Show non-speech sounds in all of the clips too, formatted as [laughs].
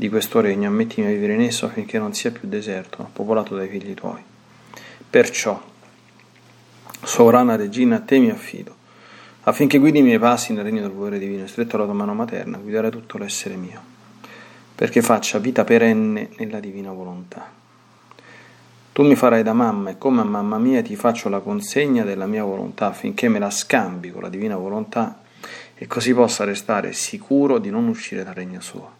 di questo regno, ammettimi a vivere in esso affinché non sia più deserto, ma popolato dai figli tuoi. Perciò, sovrana regina, a te mi affido, affinché guidi i miei passi nel regno del volere divino, stretto alla tua mano materna, guidare tutto l'essere mio, perché faccia vita perenne nella divina volontà. Tu mi farai da mamma e come a mamma mia ti faccio la consegna della mia volontà affinché me la scambi con la divina volontà e così possa restare sicuro di non uscire dal regno suo.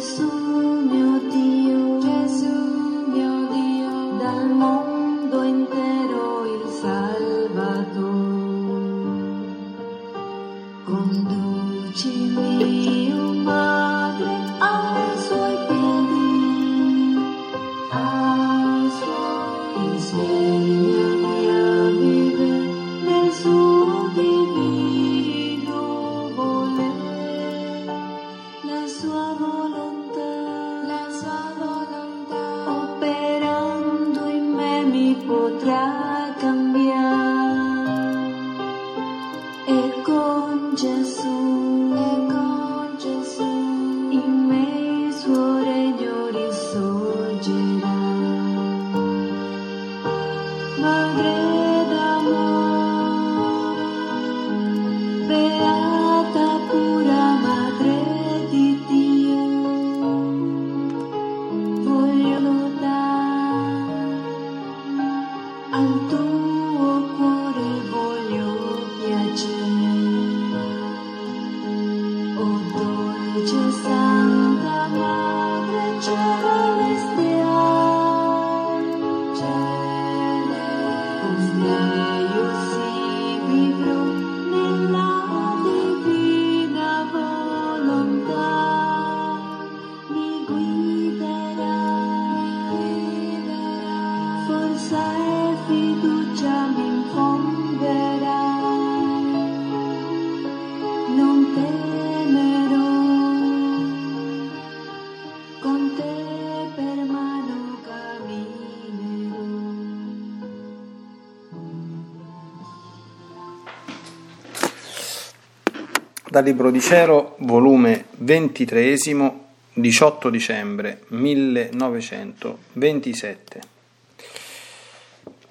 Dal 安东。Libro di Cielo, volume 23, 18 dicembre 1927.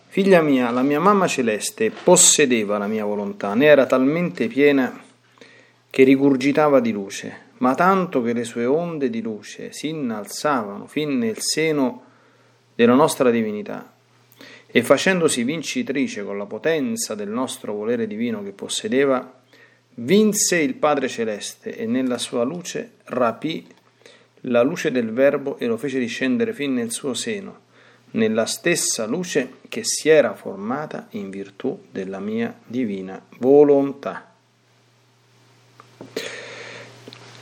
Figlia mia, la mia mamma celeste possedeva la mia volontà, ne era talmente piena che rigurgitava di luce, ma tanto che le sue onde di luce si innalzavano fin nel seno della nostra divinità e facendosi vincitrice con la potenza del nostro volere divino che possedeva, vinse il Padre Celeste e nella sua luce rapì la luce del Verbo e lo fece discendere fin nel suo seno, nella stessa luce che si era formata in virtù della mia divina volontà.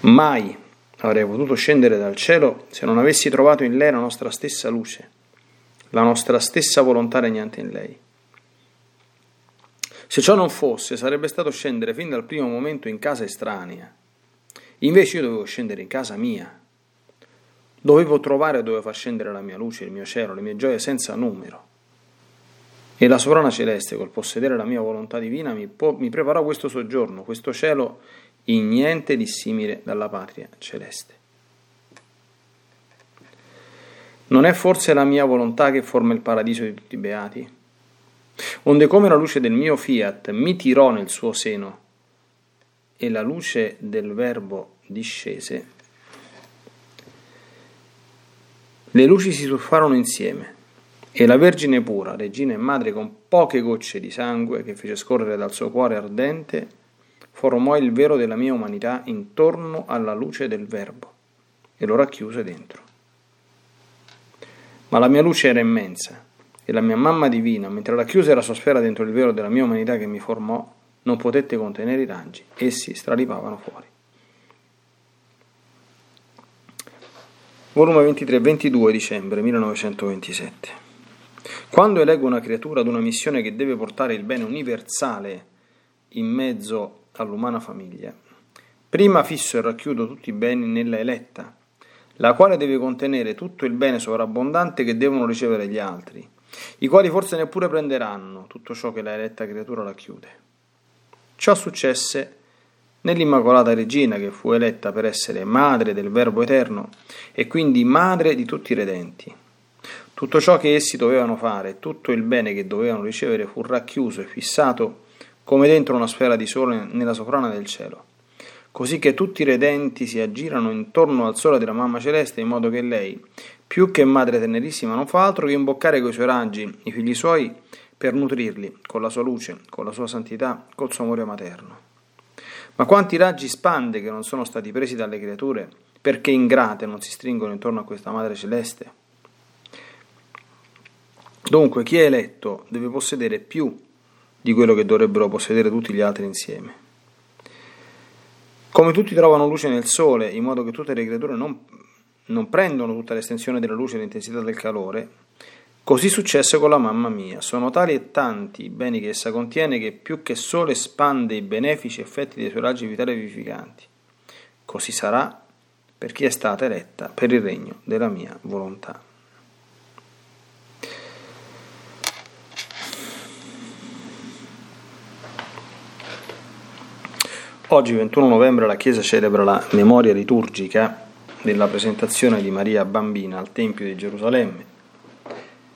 Mai avrei potuto scendere dal cielo se non avessi trovato in lei la nostra stessa luce, la nostra stessa volontà regnante in lei. Se ciò non fosse, sarebbe stato scendere fin dal primo momento in casa estranea. Invece io dovevo scendere in casa mia. Dovevo trovare dove far scendere la mia luce, il mio cielo, le mie gioie senza numero. E la sovrana celeste, col possedere la mia volontà divina, mi, po- mi preparò questo soggiorno, questo cielo in niente dissimile dalla patria celeste. Non è forse la mia volontà che forma il paradiso di tutti i beati? Onde come la luce del mio fiat mi tirò nel suo seno e la luce del Verbo discese, le luci si tuffarono insieme e la Vergine pura, regina e madre con poche gocce di sangue che fece scorrere dal suo cuore ardente, formò il vero della mia umanità intorno alla luce del Verbo e lo racchiuse dentro. Ma la mia luce era immensa e la mia mamma divina, mentre racchiuse la sua sfera dentro il vero della mia umanità che mi formò, non potette contenere i raggi, essi stralipavano fuori. Volume 23-22 dicembre 1927. Quando eleggo una creatura ad una missione che deve portare il bene universale in mezzo all'umana famiglia. Prima fisso e racchiudo tutti i beni nella eletta, la quale deve contenere tutto il bene sovrabbondante che devono ricevere gli altri, i quali forse neppure prenderanno tutto ciò che la eletta creatura racchiude. Ciò successe nell'Immacolata Regina che fu eletta per essere madre del Verbo Eterno e quindi madre di tutti i redenti. Tutto ciò che essi dovevano fare, tutto il bene che dovevano ricevere fu racchiuso e fissato come dentro una sfera di sole nella sovrana del cielo, così che tutti i redenti si aggirano intorno al sole della mamma celeste in modo che lei, più che madre tenerissima, non fa altro che imboccare coi suoi raggi i figli suoi per nutrirli con la sua luce, con la sua santità, col suo amore materno. Ma quanti raggi spande che non sono stati presi dalle creature perché ingrate non si stringono intorno a questa Madre Celeste? Dunque, chi è eletto deve possedere più di quello che dovrebbero possedere tutti gli altri insieme. Come tutti trovano luce nel sole, in modo che tutte le creature non, non prendono tutta l'estensione della luce e l'intensità del calore, così successe con la mamma mia. Sono tali e tanti i beni che essa contiene che più che sole espande i benefici effetti dei suoi raggi vitali vivificanti. Così sarà per chi è stata eletta per il regno della mia volontà. Oggi 21 novembre la Chiesa celebra la memoria liturgica della presentazione di Maria Bambina al Tempio di Gerusalemme.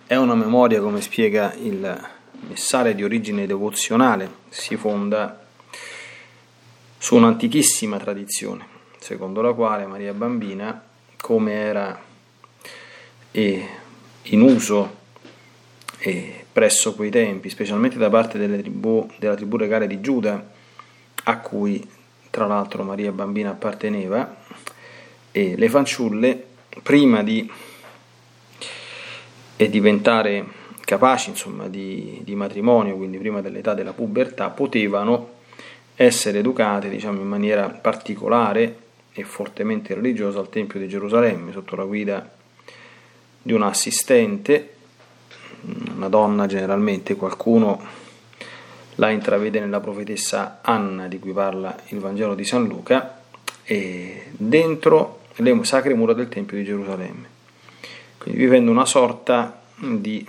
È una memoria, come spiega il messale di origine devozionale, si fonda su un'antichissima tradizione, secondo la quale Maria Bambina, come era in uso presso quei tempi, specialmente da parte tribù, della tribù regale di Giuda, a cui tra l'altro Maria Bambina apparteneva, e le fanciulle, prima di diventare capaci insomma, di, di, matrimonio, quindi prima dell'età della pubertà, potevano essere educate diciamo, in maniera particolare e fortemente religiosa al Tempio di Gerusalemme, sotto la guida di un assistente, una donna generalmente, qualcuno la intravede nella profetessa Anna di cui parla il Vangelo di San Luca e dentro le sacre mura del Tempio di Gerusalemme. Quindi vivendo una sorta di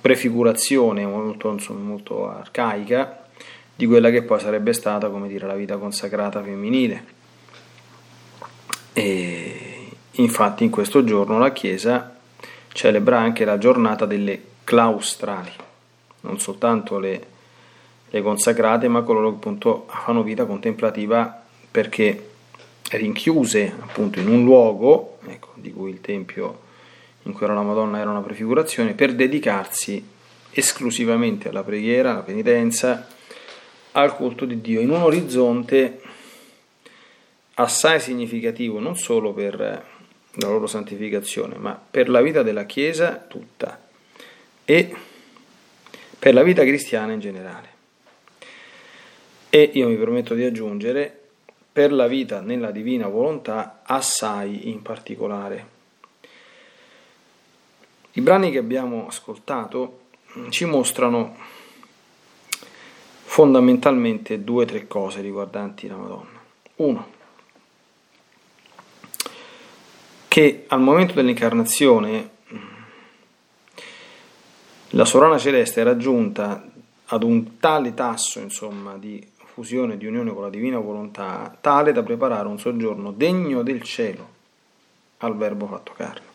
prefigurazione molto, insomma, molto arcaica di quella che poi sarebbe stata come dire, la vita consacrata femminile. E infatti in questo giorno la Chiesa celebra anche la giornata delle claustrali non soltanto le, le consacrate, ma coloro che appunto fanno vita contemplativa perché rinchiuse appunto in un luogo, ecco, di cui il Tempio in cui era la Madonna era una prefigurazione, per dedicarsi esclusivamente alla preghiera, alla penitenza, al culto di Dio, in un orizzonte assai significativo non solo per la loro santificazione, ma per la vita della Chiesa tutta. E per la vita cristiana in generale. E io mi permetto di aggiungere per la vita nella divina volontà assai in particolare. I brani che abbiamo ascoltato ci mostrano fondamentalmente due o tre cose riguardanti la Madonna. Uno, che al momento dell'incarnazione la Sorana Celeste era giunta ad un tale tasso insomma, di fusione, di unione con la divina volontà, tale da preparare un soggiorno degno del cielo al Verbo fatto carne.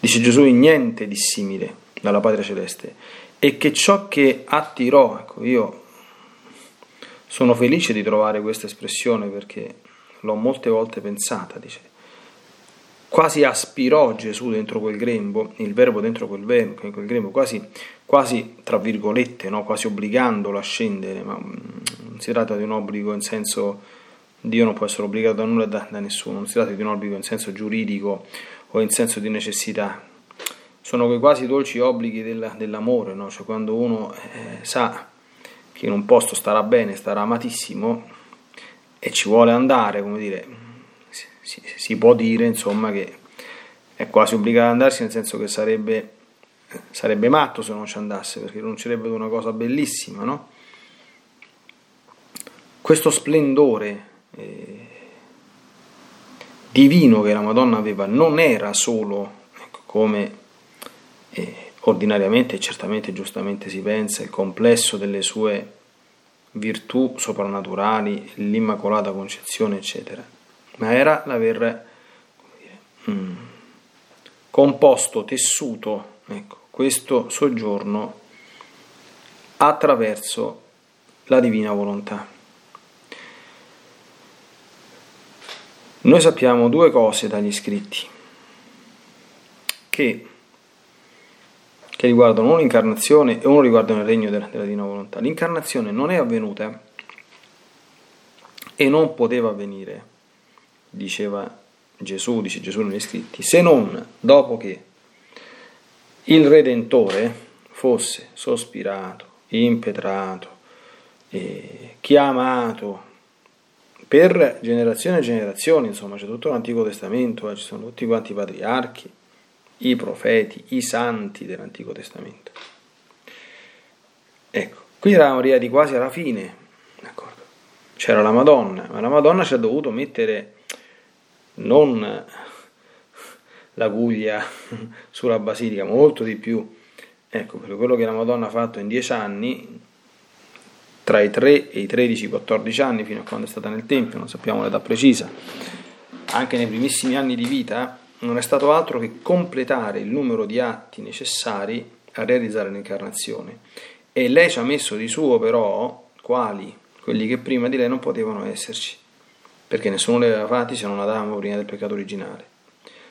Dice Gesù in niente di simile dalla Patria Celeste e che ciò che attirò, ecco io sono felice di trovare questa espressione perché l'ho molte volte pensata, dice, quasi aspirò Gesù dentro quel grembo, il verbo dentro quel, verbo, quel grembo, quasi, quasi tra virgolette, no? quasi obbligandolo a scendere, ma mm, non si tratta di un obbligo in senso Dio non può essere obbligato da nulla da, da nessuno, non si tratta di un obbligo in senso giuridico o in senso di necessità, sono quei quasi dolci obblighi della, dell'amore, no? cioè quando uno eh, sa che in un posto starà bene, starà amatissimo e ci vuole andare, come dire, si, si può dire insomma che è quasi obbligato ad andarsi, nel senso che sarebbe, sarebbe matto se non ci andasse, perché rinuncerebbe ad una cosa bellissima, no? Questo splendore eh, divino che la Madonna aveva non era solo ecco, come e ordinariamente e certamente giustamente si pensa il complesso delle sue virtù soprannaturali, l'Immacolata Concezione, eccetera, ma era l'aver mm, composto, tessuto ecco, questo soggiorno attraverso la divina volontà. Noi sappiamo due cose dagli scritti, che che riguardano uno l'incarnazione e uno riguardano il regno della, della divina volontà. L'incarnazione non è avvenuta e non poteva avvenire, diceva Gesù, dice Gesù negli scritti, se non dopo che il Redentore fosse sospirato, impetrato, eh, chiamato per generazioni e generazioni, insomma c'è tutto l'Antico Testamento, eh, ci sono tutti quanti i patriarchi, i profeti, i santi dell'Antico Testamento. Ecco, qui eravamo arrivati quasi alla fine, d'accordo? C'era la Madonna, ma la Madonna ci ha dovuto mettere non la guglia sulla basilica, molto di più. Ecco, per quello che la Madonna ha fatto in dieci anni, tra i 3 e i 13-14 anni, fino a quando è stata nel Tempio, non sappiamo l'età precisa, anche nei primissimi anni di vita, non è stato altro che completare il numero di atti necessari a realizzare l'incarnazione. E lei ci ha messo di suo però quali? Quelli che prima di lei non potevano esserci, perché nessuno li aveva fatti se non Adamo prima del peccato originale,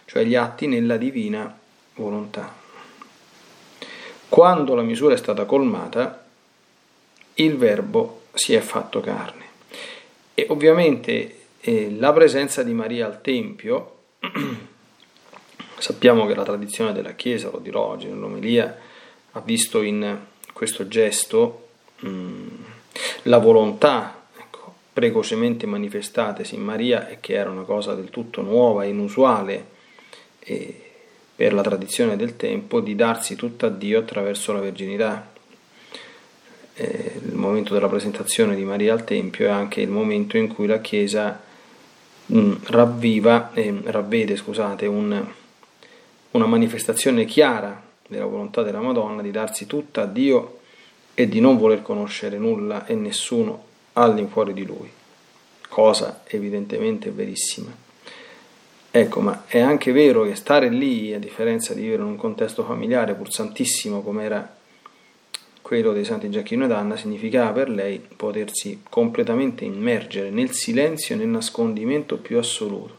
cioè gli atti nella divina volontà. Quando la misura è stata colmata, il verbo si è fatto carne. E ovviamente eh, la presenza di Maria al Tempio [clears throat] Sappiamo che la tradizione della Chiesa, lo dirò oggi nell'omelia, ha visto in questo gesto mh, mm, la volontà precocemente manifestatasi in Maria e che era una cosa del tutto nuova e inusuale e per la tradizione del tempo di darsi tutta a Dio attraverso la verginità. Eh, il momento della presentazione di Maria al Tempio è anche il momento in cui la Chiesa mh, mm, ravviva, eh, ravvede scusate, un una manifestazione chiara della volontà della Madonna di darsi tutta a Dio e di non voler conoscere nulla e nessuno all'infuori di Lui, cosa evidentemente verissima. Ecco, ma è anche vero che stare lì, a differenza di vivere in un contesto familiare pur santissimo come era quello dei santi Giacchino ed Anna, significava per lei potersi completamente immergere nel silenzio e nel nascondimento più assoluto.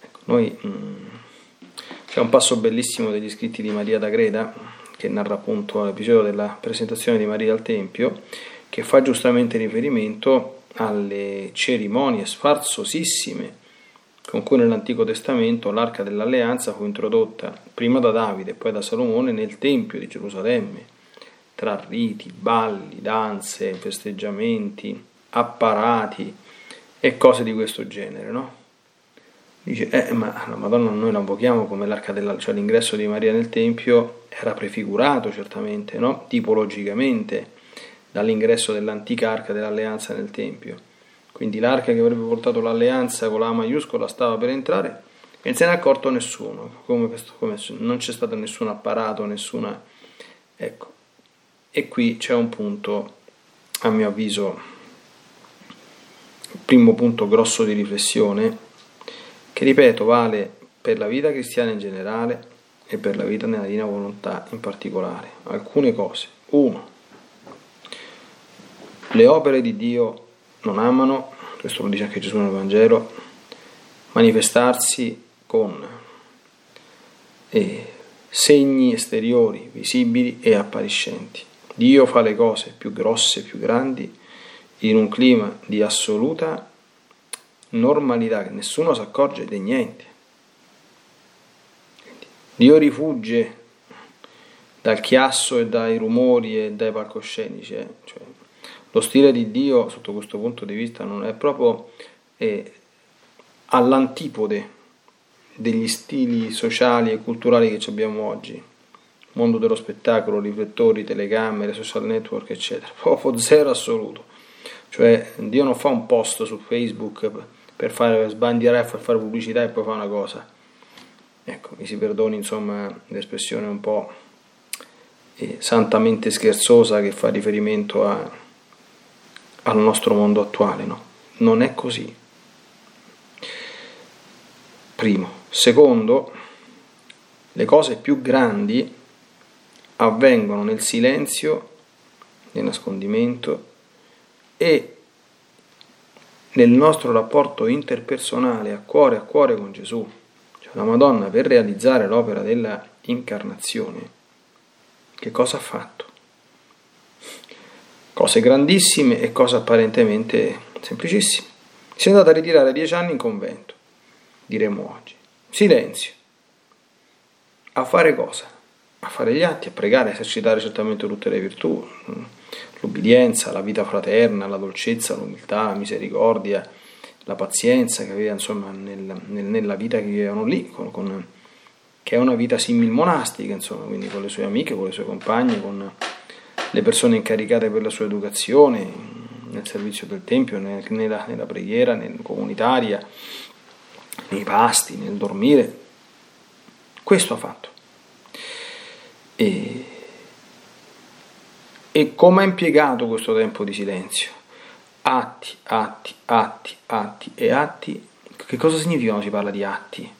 Ecco, noi mm, c'è un passo bellissimo degli scritti di Maria d'Agreda che narra appunto l'episodio della presentazione di Maria al Tempio, che fa giustamente riferimento alle cerimonie sfarzosissime con cui nell'Antico Testamento l'arca dell'alleanza fu introdotta prima da Davide e poi da Salomone nel Tempio di Gerusalemme, tra riti, balli, danze, festeggiamenti, apparati e cose di questo genere, no? Dice, eh, ma la Madonna noi la invochiamo come l'arca della, cioè l'ingresso di Maria nel Tempio era prefigurato certamente, no? tipologicamente, dall'ingresso dell'antica arca dell'alleanza nel Tempio. Quindi l'arca che avrebbe portato l'alleanza con la A maiuscola stava per entrare e non se ne è accorto nessuno, come questo, come non c'è stato nessun apparato, nessuna... Ecco, e qui c'è un punto, a mio avviso, primo punto grosso di riflessione, che ripeto vale per la vita cristiana in generale e per la vita nella divina volontà in particolare. Alcune cose. Uno, le opere di Dio non amano, questo lo dice anche Gesù nel Vangelo, manifestarsi con eh, segni esteriori, visibili e appariscenti. Dio fa le cose più grosse, più grandi, in un clima di assoluta normalità, che nessuno si accorge di niente. Dio rifugge dal chiasso e dai rumori e dai palcoscenici. Eh? Cioè, lo stile di Dio, sotto questo punto di vista, non è proprio eh, all'antipode degli stili sociali e culturali che abbiamo oggi mondo dello spettacolo, riflettori, telecamere, social network, eccetera. [laughs] Proprio zero assoluto. Cioè, Dio non fa un post su Facebook per fare sbandierare, per fare pubblicità e poi fa una cosa. Ecco, mi si perdoni insomma l'espressione un po' eh, santamente scherzosa che fa riferimento a, al nostro mondo attuale, no? Non è così. Primo. Secondo, le cose più grandi avvengono nel silenzio, nel nascondimento e nel nostro rapporto interpersonale a cuore a cuore con Gesù. Cioè la Madonna per realizzare l'opera della incarnazione, che cosa ha fatto? Cose grandissime e cose apparentemente semplicissime. Si è andata a ritirare dieci anni in convento, diremo oggi. Silenzio. A fare cosa? a fare gli atti, a pregare, a esercitare certamente tutte le virtù, l'ubbidienza, la vita fraterna, la dolcezza, l'umiltà, la misericordia, la pazienza che aveva insomma nel, nel, nella vita che vivevano lì, con, con, che è una vita simil monastica, insomma, quindi con le sue amiche, con le sue compagne, con le persone incaricate per la sua educazione, nel servizio del Tempio, nel, nella, nella preghiera nel, comunitaria, nei pasti, nel dormire. Questo ha fatto. E, e come ha impiegato questo tempo di silenzio? Atti, atti, atti, atti e atti. Che cosa significa quando si parla di atti?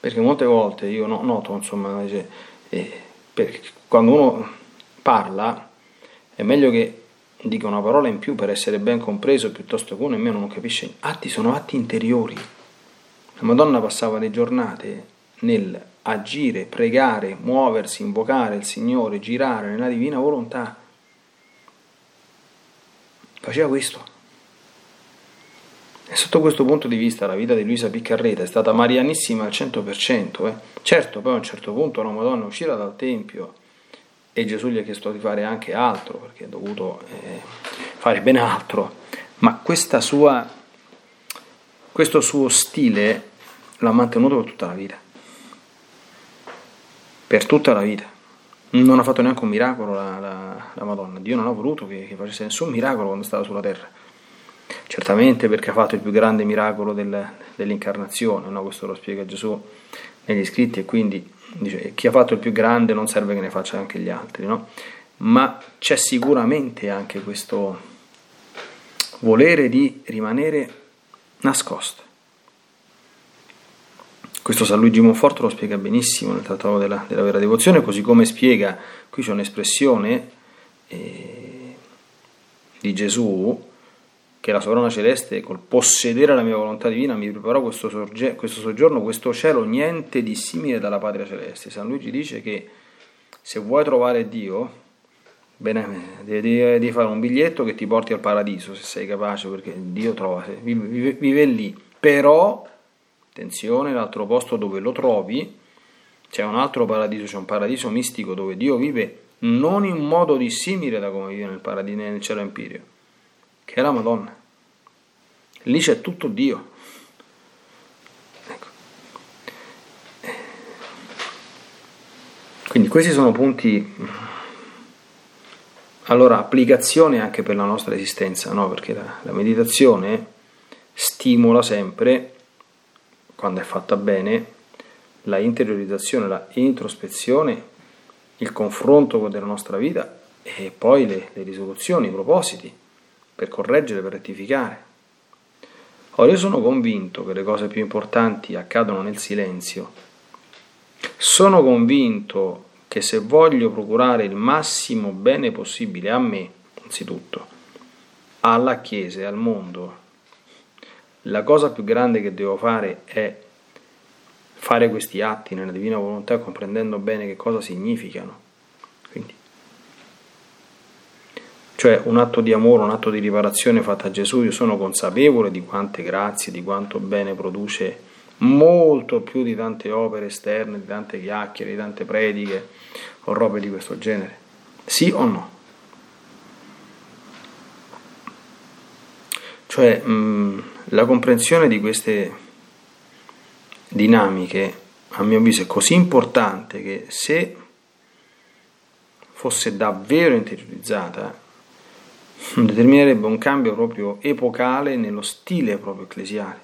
Perché molte volte io noto, insomma, eh, quando uno parla è meglio che dica una parola in più per essere ben compreso piuttosto che uno nemmeno non capisce. Atti sono atti interiori. La Madonna passava le giornate nel agire, pregare, muoversi, invocare il Signore, girare nella divina volontà. Faceva questo. E sotto questo punto di vista la vita di Luisa Piccarreta è stata marianissima al 100%. Eh. Certo, poi a un certo punto la Madonna uscirà dal Tempio e Gesù gli ha chiesto di fare anche altro, perché ha dovuto eh, fare ben altro, ma sua, questo suo stile l'ha mantenuto per tutta la vita per tutta la vita. Non ha fatto neanche un miracolo la, la, la Madonna. Dio non ha voluto che, che, facesse nessun miracolo quando stava sulla terra. Certamente perché ha fatto il più grande miracolo del, dell'incarnazione, no? questo lo spiega Gesù negli scritti e quindi dice chi ha fatto il più grande non serve che ne faccia anche gli altri, no? ma c'è sicuramente anche questo volere di rimanere nascosto questo San Luigi Monforte lo spiega benissimo nel Trattato della, della vera devozione, così come spiega, qui c'è un'espressione eh, di Gesù, che la sovrana celeste col possedere la mia volontà divina mi preparò questo, sorge, questo soggiorno, questo cielo, niente di simile dalla patria celeste. San Luigi dice che se vuoi trovare Dio, bene, devi, devi fare un biglietto che ti porti al paradiso, se sei capace, perché Dio trova, vive, vive lì, però Attenzione, l'altro posto dove lo trovi, c'è un altro paradiso, c'è un paradiso mistico dove Dio vive non in modo dissimile da come vive nel, paradiso, nel cielo empireo, che è la Madonna. Lì c'è tutto Dio. Ecco. Quindi questi sono punti, allora applicazione anche per la nostra esistenza, no? perché la, la meditazione stimola sempre, quando è fatta bene, la interiorizzazione, la introspezione, il confronto della nostra vita e poi le, le risoluzioni, i propositi per correggere, per rettificare. Ora io sono convinto che le cose più importanti accadono nel silenzio. Sono convinto che se voglio procurare il massimo bene possibile a me, anzitutto, alla Chiesa e al mondo, la cosa più grande che devo fare è fare questi atti nella divina volontà comprendendo bene che cosa significano. Quindi, cioè un atto di amore, un atto di riparazione fatto a Gesù, io sono consapevole di quante grazie, di quanto bene produce molto più di tante opere esterne, di tante chiacchiere, di tante prediche o robe di questo genere. Sì o no? Cioè mh, la comprensione di queste dinamiche, a mio avviso, è così importante che se fosse davvero interiorizzata, determinerebbe un cambio proprio epocale nello stile proprio ecclesiale,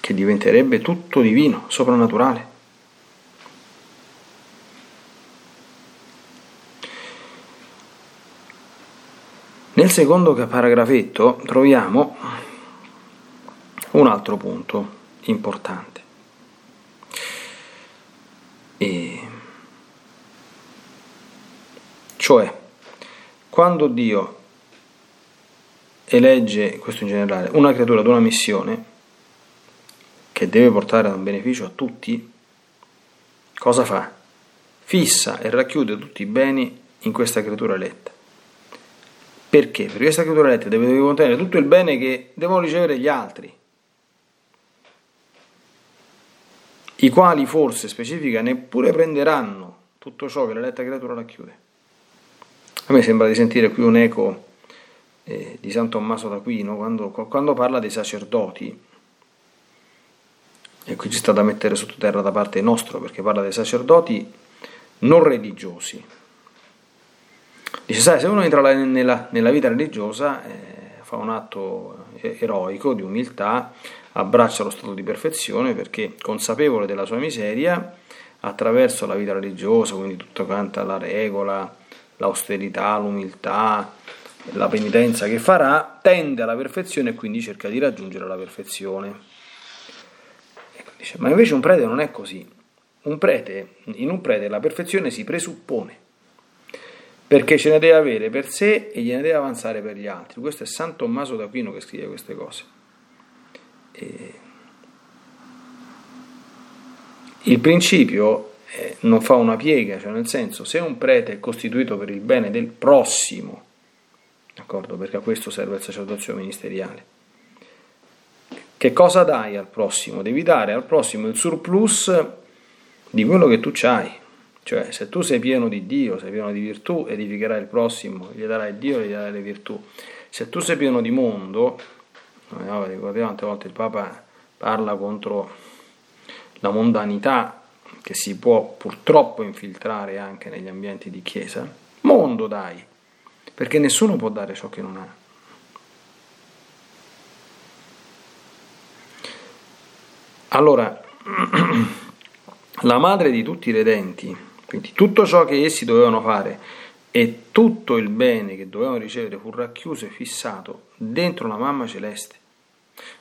che diventerebbe tutto divino, soprannaturale. Nel secondo paragrafetto troviamo un altro punto importante. E cioè, quando Dio elegge, questo in generale, una creatura ad una missione che deve portare un beneficio a tutti, cosa fa? Fissa e racchiude tutti i beni in questa creatura eletta. Perché? Perché questa creatura eletta deve contenere tutto il bene che devono ricevere gli altri. i quali forse, specifica, neppure prenderanno tutto ciò che l'eletta creatura racchiude. A me sembra di sentire qui un eco eh, di San Tommaso d'Aquino quando, quando parla dei sacerdoti, e qui ci sta da mettere sottoterra da parte nostra perché parla dei sacerdoti non religiosi. Dice, sai, se uno entra nella, nella vita religiosa, eh, fa un atto eroico di umiltà, abbraccia lo stato di perfezione perché consapevole della sua miseria, attraverso la vita religiosa, quindi tutta quanta la regola, l'austerità, l'umiltà, la penitenza che farà, tende alla perfezione e quindi cerca di raggiungere la perfezione. Dice, ma invece un prete non è così. Un prete, in un prete la perfezione si presuppone, perché ce ne deve avere per sé e gliene deve avanzare per gli altri. Questo è San Tommaso d'Aquino che scrive queste cose. il principio eh, non fa una piega, cioè nel senso se un prete è costituito per il bene del prossimo, d'accordo? Perché a questo serve il sacerdozio ministeriale. Che cosa dai al prossimo? Devi dare al prossimo il surplus di quello che tu hai. Cioè, se tu sei pieno di Dio, sei pieno di virtù, edificherai il prossimo, gli darai Dio e gli darai le virtù. Se tu sei pieno di mondo, no, ricordiamo tante volte il Papa parla contro la mondanità che si può purtroppo infiltrare anche negli ambienti di chiesa. Mondo dai, perché nessuno può dare ciò che non ha. Allora, [clears throat] la madre di tutti i redenti, quindi tutto ciò che essi dovevano fare e tutto il bene che dovevano ricevere fu racchiuso e fissato dentro la mamma celeste.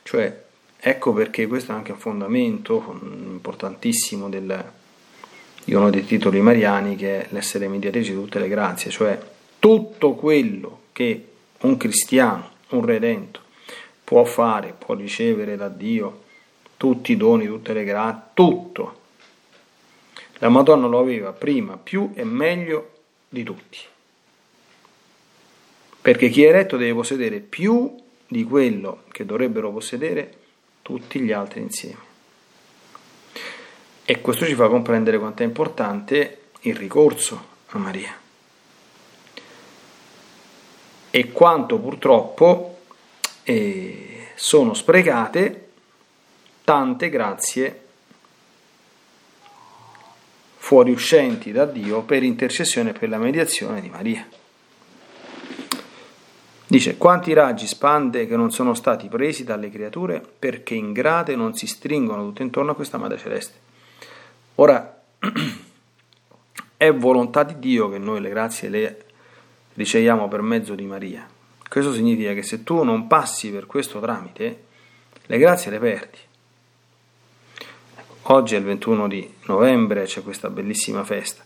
Cioè, ecco perché questo è anche un fondamento importantissimo del, di uno dei titoli mariani che è l'essere mediatrice di tutte le grazie, cioè tutto quello che un cristiano, un redento può fare, può ricevere da Dio, tutti i doni, tutte le grazie, tutto. La Madonna lo aveva prima, più e meglio di tutti. Perché chi è eletto deve possedere più di quello che dovrebbero possedere tutti gli altri insieme. E questo ci fa comprendere quanto è importante il ricorso a Maria e quanto purtroppo eh, sono sprecate tante grazie fuoriuscenti da Dio per intercessione e per la mediazione di Maria. Dice, quanti raggi spande che non sono stati presi dalle creature perché ingrate non si stringono tutto intorno a questa Madre Celeste. Ora, [clears throat] è volontà di Dio che noi le grazie le riceviamo per mezzo di Maria. Questo significa che se tu non passi per questo tramite, le grazie le perdi. Ecco, oggi è il 21 di novembre, c'è questa bellissima festa.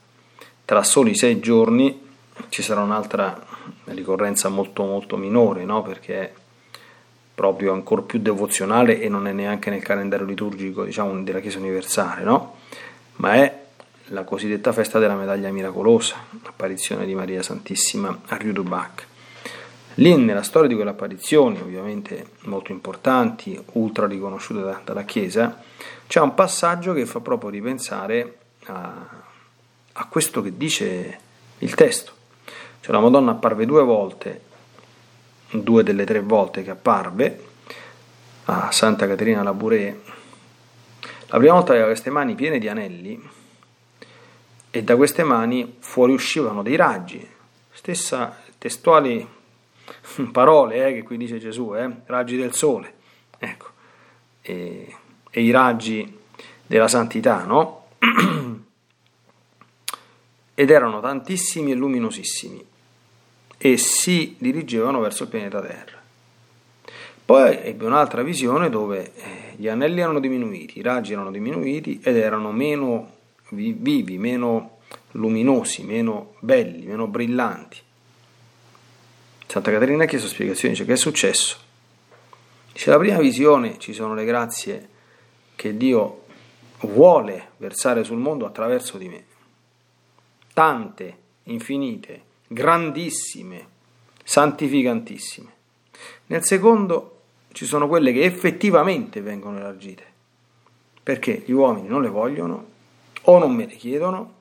Tra soli sei giorni ci sarà un'altra ricorrenza molto molto minore, no? perché è proprio ancora più devozionale e non è neanche nel calendario liturgico diciamo, della Chiesa universale, no? ma è la cosiddetta festa della medaglia miracolosa, l'apparizione di Maria Santissima a Riudubac. Lì nella storia di quelle apparizioni, ovviamente molto importanti, ultra riconosciute da, dalla Chiesa, c'è un passaggio che fa proprio ripensare a, a questo che dice il testo. Cioè la Madonna apparve due volte, due delle tre volte che apparve a Santa Caterina Labouré. La prima volta aveva queste mani piene di anelli e da queste mani fuoriuscivano dei raggi, stessa testuali [laughs] parole eh, che qui dice Gesù, eh, raggi del sole, ecco, e, e i raggi della santità, no? [clears throat] Ed erano tantissimi e luminosissimi e si dirigevano verso il pianeta Terra. Poi ebbe un'altra visione dove eh, gli anelli erano diminuiti, i raggi erano diminuiti ed erano meno vivi, meno luminosi, meno belli, meno brillanti. Santa Caterina ha chiesto spiegazioni, dice che è successo? Dice la prima visione ci sono le grazie che Dio vuole versare sul mondo attraverso di me. Tante, infinite, grandissime, santificantissime. Nel secondo ci sono quelle che effettivamente vengono elargite, perché gli uomini non le vogliono, o non me le chiedono,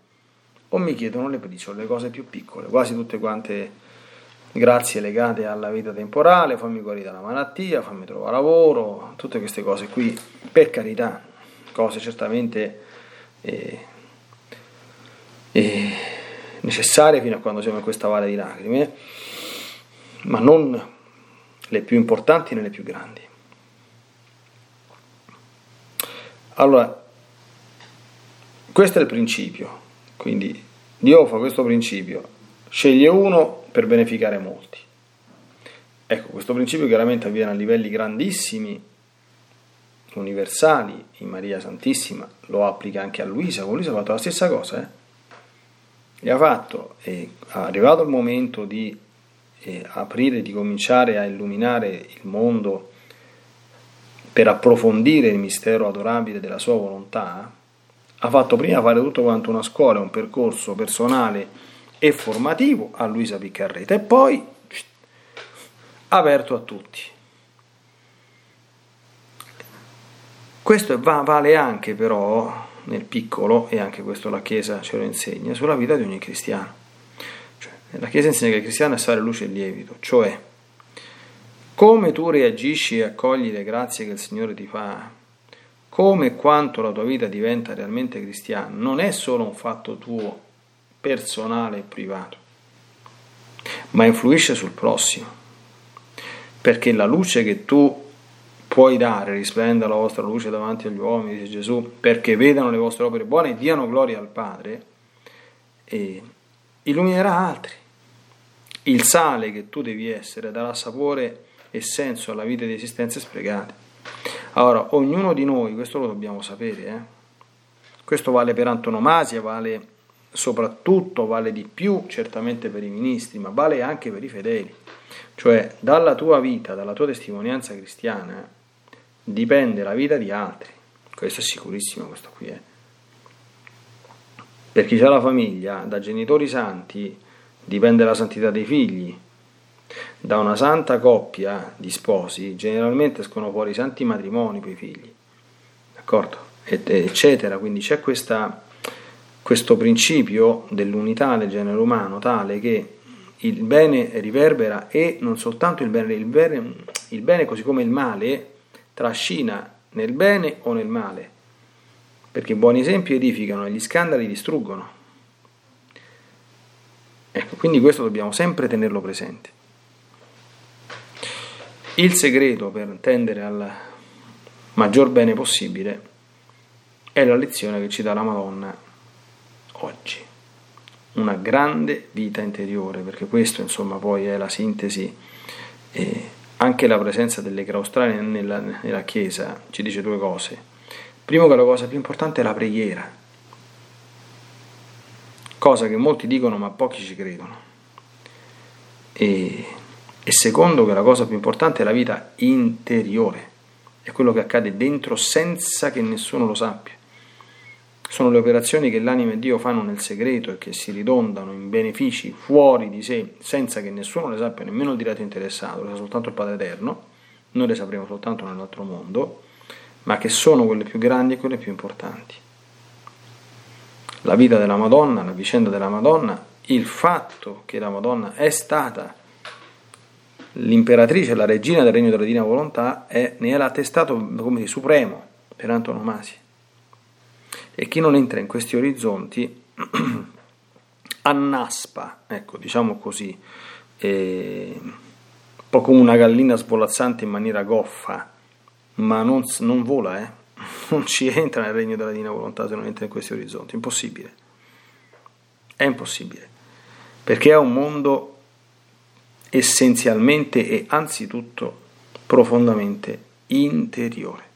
o mi chiedono le briciole, le cose più piccole, quasi tutte quante grazie legate alla vita temporale, fammi guarire dalla malattia, fammi trovare lavoro, tutte queste cose qui, per carità, cose certamente eh, eh, necessarie fino a quando siamo in questa valle di lacrime, ma non le più importanti né le più grandi. Allora, questo è il principio, quindi Dio fa questo principio, sceglie uno per beneficare molti. Ecco, questo principio chiaramente avviene a livelli grandissimi, universali, in Maria Santissima, lo applica anche a Luisa, con Luisa ha fatto la stessa cosa, eh? Gli ha fatto, è arrivato il momento di eh, aprire, di cominciare a illuminare il mondo per approfondire il mistero adorabile della sua volontà, ha fatto prima fare tutto quanto una scuola, un percorso personale e formativo a Luisa Piccarreta e poi aperto a tutti. Questo vale anche però nel piccolo, e anche questo la Chiesa ce lo insegna, sulla vita di ogni cristiano. Cioè, la Chiesa insegna che il cristiano è fare luce e lievito, cioè come tu reagisci e accogli le grazie che il Signore ti fa, come e quanto la tua vita diventa realmente cristiana, non è solo un fatto tuo personale e privato, ma influisce sul prossimo. Perché la luce che tu puoi dare, risplenda la vostra luce davanti agli uomini, dice Gesù, perché vedano le vostre opere buone e diano gloria al Padre, illuminerà altri. Il sale che tu devi essere darà sapore e senso alla vita di esistenze sprecate. Allora, ognuno di noi, questo lo dobbiamo sapere, eh? questo vale per antonomasia, vale soprattutto, vale di più certamente per i ministri, ma vale anche per i fedeli. Cioè, dalla tua vita, dalla tua testimonianza cristiana, dipende la vita di altri. Questo è sicurissimo, questo qui è. Eh. Per chi ha la famiglia, da genitori santi dipende la santità dei figli. Da una santa coppia di sposi generalmente escono fuori santi matrimoni per i figli. D'accordo? eccetera. Quindi c'è questa, questo principio dell'unità del genere umano tale che il bene riverbera e non soltanto il bene, il bene, il bene così come il male trascina nel bene o nel male. perché i buoni esempi edificano e gli scandali distruggono. Ecco, quindi questo dobbiamo sempre tenerlo presente. Il segreto per tendere al maggior bene possibile è la lezione che ci dà la Madonna oggi. Una grande vita interiore, perché questo insomma poi è la sintesi e anche la presenza delle australi nella, nella Chiesa ci dice due cose. Primo che la cosa più importante è la preghiera, cosa che molti dicono ma pochi ci credono. E, e secondo che la cosa più importante è la vita interiore, è quello che accade dentro senza che nessuno lo sappia. Sono le operazioni che l'anima e Dio fanno nel segreto e che si ridondano in benefici fuori di sé senza che nessuno le sappia, nemmeno il diretto interessato, lo sa soltanto il Padre Eterno, noi le sapremo soltanto nell'altro mondo, ma che sono quelle più grandi e quelle più importanti. La vita della Madonna, la vicenda della Madonna, il fatto che la Madonna è stata l'imperatrice, la regina del regno della divina volontà, è, ne è l'attestato come supremo per antonomasia. E chi non entra in questi orizzonti [clears throat] annaspa, ecco, diciamo così, eh, un po' come una gallina svolazzante in maniera goffa, ma non, non vola, eh? [laughs] non ci entra nel regno della divina volontà se non entra in questi orizzonti, impossibile. È impossibile, perché è un mondo essenzialmente e anzitutto profondamente interiore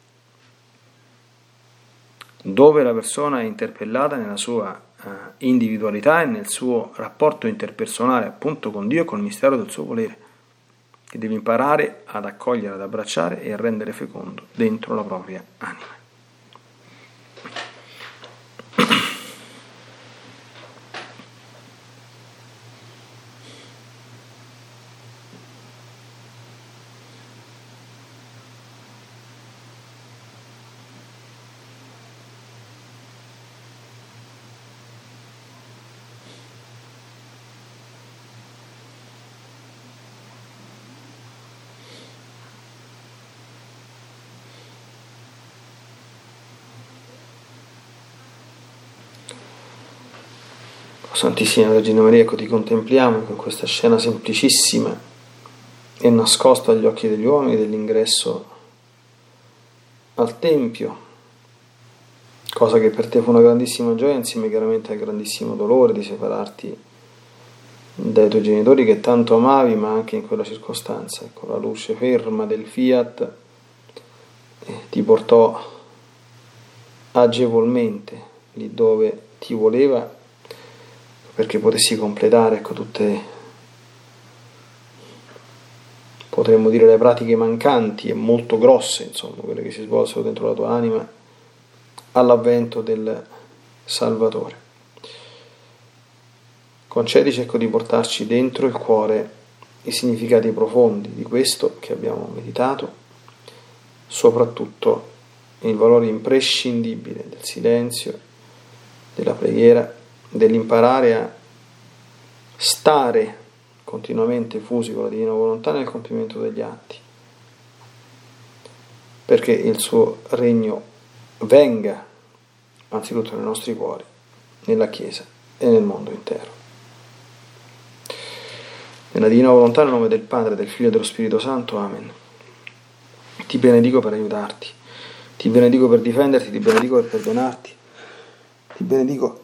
dove la persona è interpellata nella sua uh, individualità e nel suo rapporto interpersonale appunto con Dio e col mistero del suo volere, che deve imparare ad accogliere, ad abbracciare e a rendere fecondo dentro la propria anima. Santissima Vergine Maria, ecco ti contempliamo con questa scena semplicissima e nascosta agli occhi degli uomini dell'ingresso al Tempio, cosa che per te fu una grandissima gioia insieme chiaramente al grandissimo dolore di separarti dai tuoi genitori che tanto amavi, ma anche in quella circostanza, ecco, la luce ferma del fiat eh, ti portò agevolmente lì dove ti voleva perché potessi completare ecco, tutte, potremmo dire, le pratiche mancanti e molto grosse, insomma, quelle che si svolsero dentro la tua anima all'avvento del Salvatore. Concedici ecco di portarci dentro il cuore i significati profondi di questo che abbiamo meditato, soprattutto il valore imprescindibile del silenzio, della preghiera dell'imparare a stare continuamente fusi con la divina volontà nel compimento degli atti, perché il suo regno venga anzitutto nei nostri cuori, nella Chiesa e nel mondo intero. Nella divina volontà, nel nome del Padre, del Figlio e dello Spirito Santo, Amen. Ti benedico per aiutarti, ti benedico per difenderti, ti benedico per perdonarti, ti benedico